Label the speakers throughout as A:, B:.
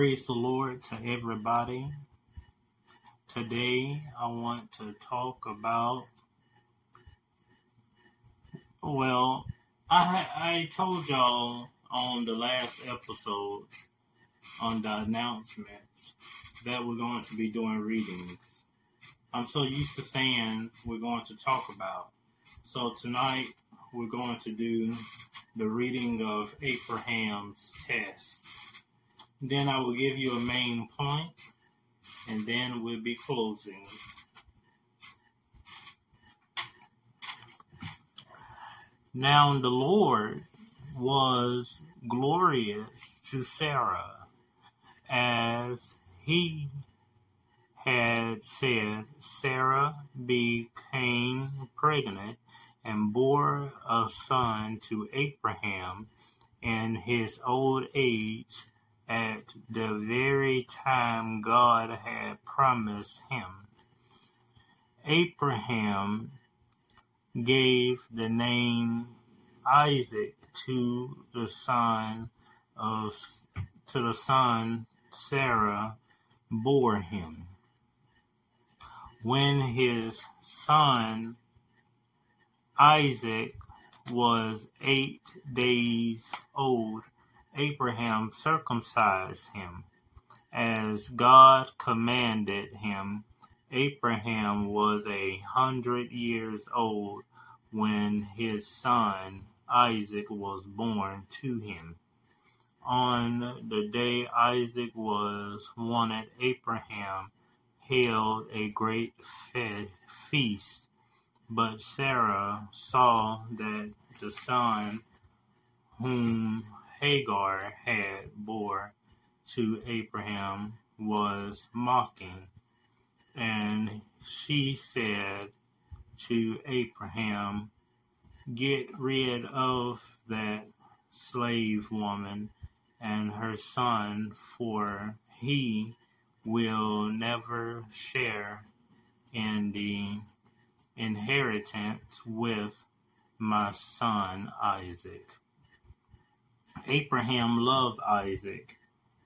A: Praise the Lord to everybody. Today I want to talk about, well, I, I told y'all on the last episode on the announcements that we're going to be doing readings. I'm so used to saying we're going to talk about. So tonight we're going to do the reading of Abraham's test. Then I will give you a main point, and then we'll be closing. Now the Lord was glorious to Sarah, as he had said, Sarah became pregnant and bore a son to Abraham in his old age at the very time God had promised him. Abraham gave the name Isaac to the son of to the son Sarah bore him. When his son Isaac was eight days old, Abraham circumcised him, as God commanded him. Abraham was a hundred years old when his son Isaac was born to him. On the day Isaac was wanted, Abraham held a great fe- feast, but Sarah saw that the son whom Hagar had bore to Abraham was mocking. And she said to Abraham, Get rid of that slave woman and her son, for he will never share in the inheritance with my son Isaac. Abraham loved Isaac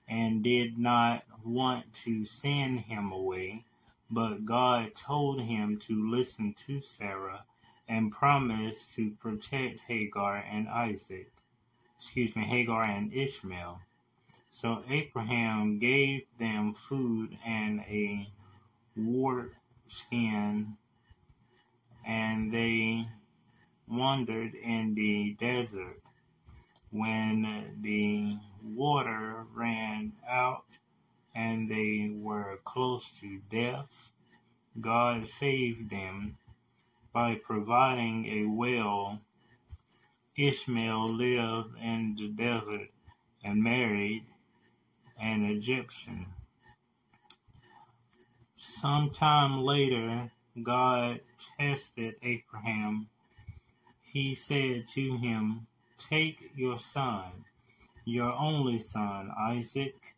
A: and did not want to send him away, but God told him to listen to Sarah and promised to protect Hagar and Isaac. Excuse me, Hagar and Ishmael. So Abraham gave them food and a war skin, and they wandered in the desert when the water ran out and they were close to death, God saved them by providing a well. Ishmael lived in the desert and married an Egyptian. Sometime later, God tested Abraham. He said to him, Take your son, your only son, Isaac,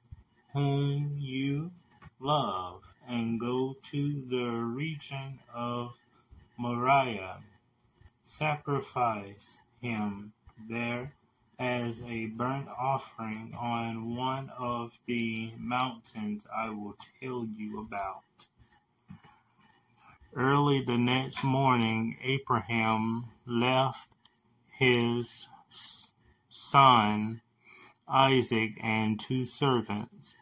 A: whom you love, and go to the region of Moriah. Sacrifice him there as a burnt offering on one of the mountains I will tell you about. Early the next morning, Abraham left his son Isaac and two servants.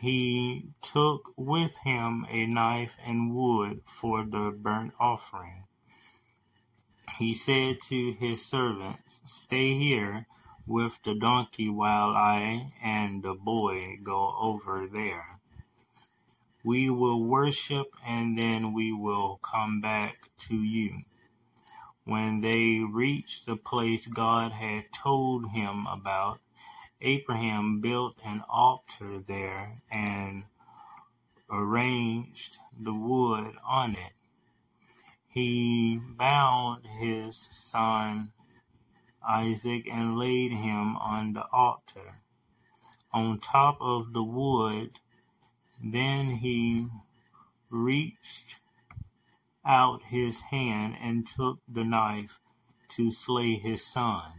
A: He took with him a knife and wood for the burnt offering. He said to his servants, Stay here with the donkey while I and the boy go over there. We will worship and then we will come back to you. When they reached the place God had told him about, Abraham built an altar there and arranged the wood on it. He bound his son Isaac and laid him on the altar on top of the wood. Then he reached out his hand and took the knife to slay his son.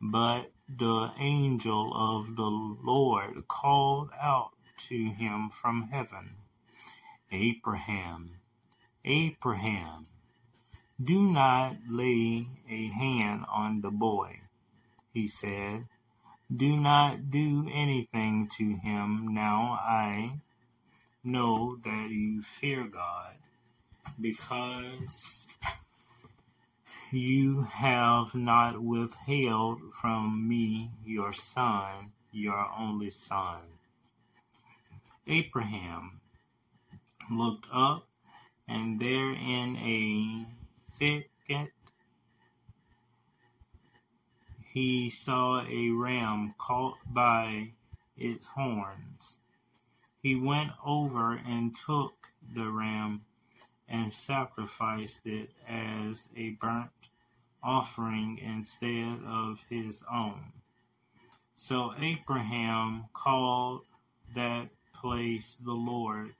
A: But the angel of the Lord called out to him from heaven, Abraham, Abraham. Do not lay a hand on the boy, he said. Do not do anything to him. Now I know that you fear God, because you have not withheld from me your son, your only son. Abraham looked up, and there in a thicket he saw a ram caught by its horns. He went over and took the ram and sacrificed it as a burnt offering instead of his own. So Abraham called that place the Lord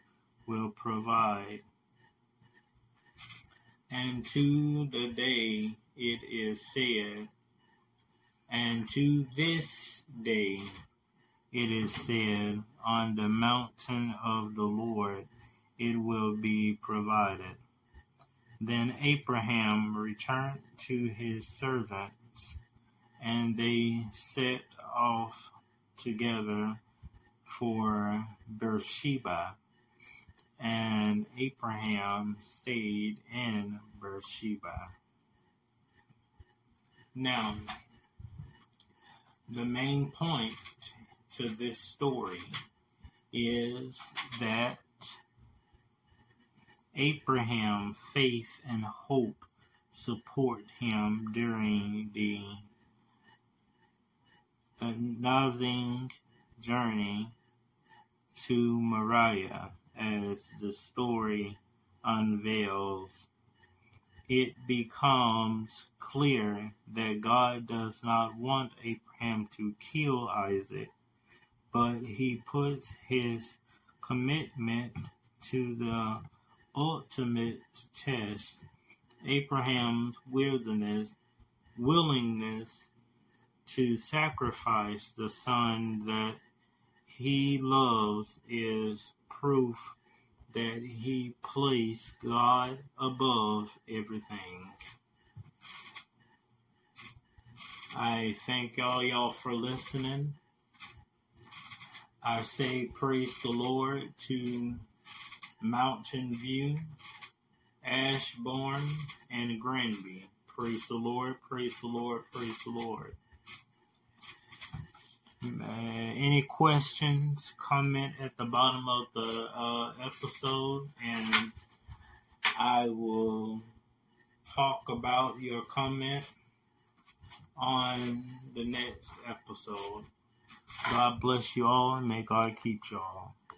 A: will provide. And to the day it is said, and to this day it is said, On the mountain of the Lord it will be provided. Then Abraham returned to his servants, and they set off together for Beersheba, and Abraham stayed in Beersheba. Now, the main point to this story is that Abraham faith and hope support him during the agonizing journey to Moriah as the story unveils. It becomes clear that God does not want Abraham to kill Isaac, but he puts his commitment to the ultimate test, Abraham's willingness to sacrifice the son that he loves is proof that he placed God above everything. I thank all y'all for listening. I say praise the Lord to Mountain View, Ashbourne, and Granby. Praise the Lord, praise the Lord, praise the Lord. Uh, any questions, comment at the bottom of the uh, episode, and I will talk about your comment on the next episode. God bless you all, and may God keep you all.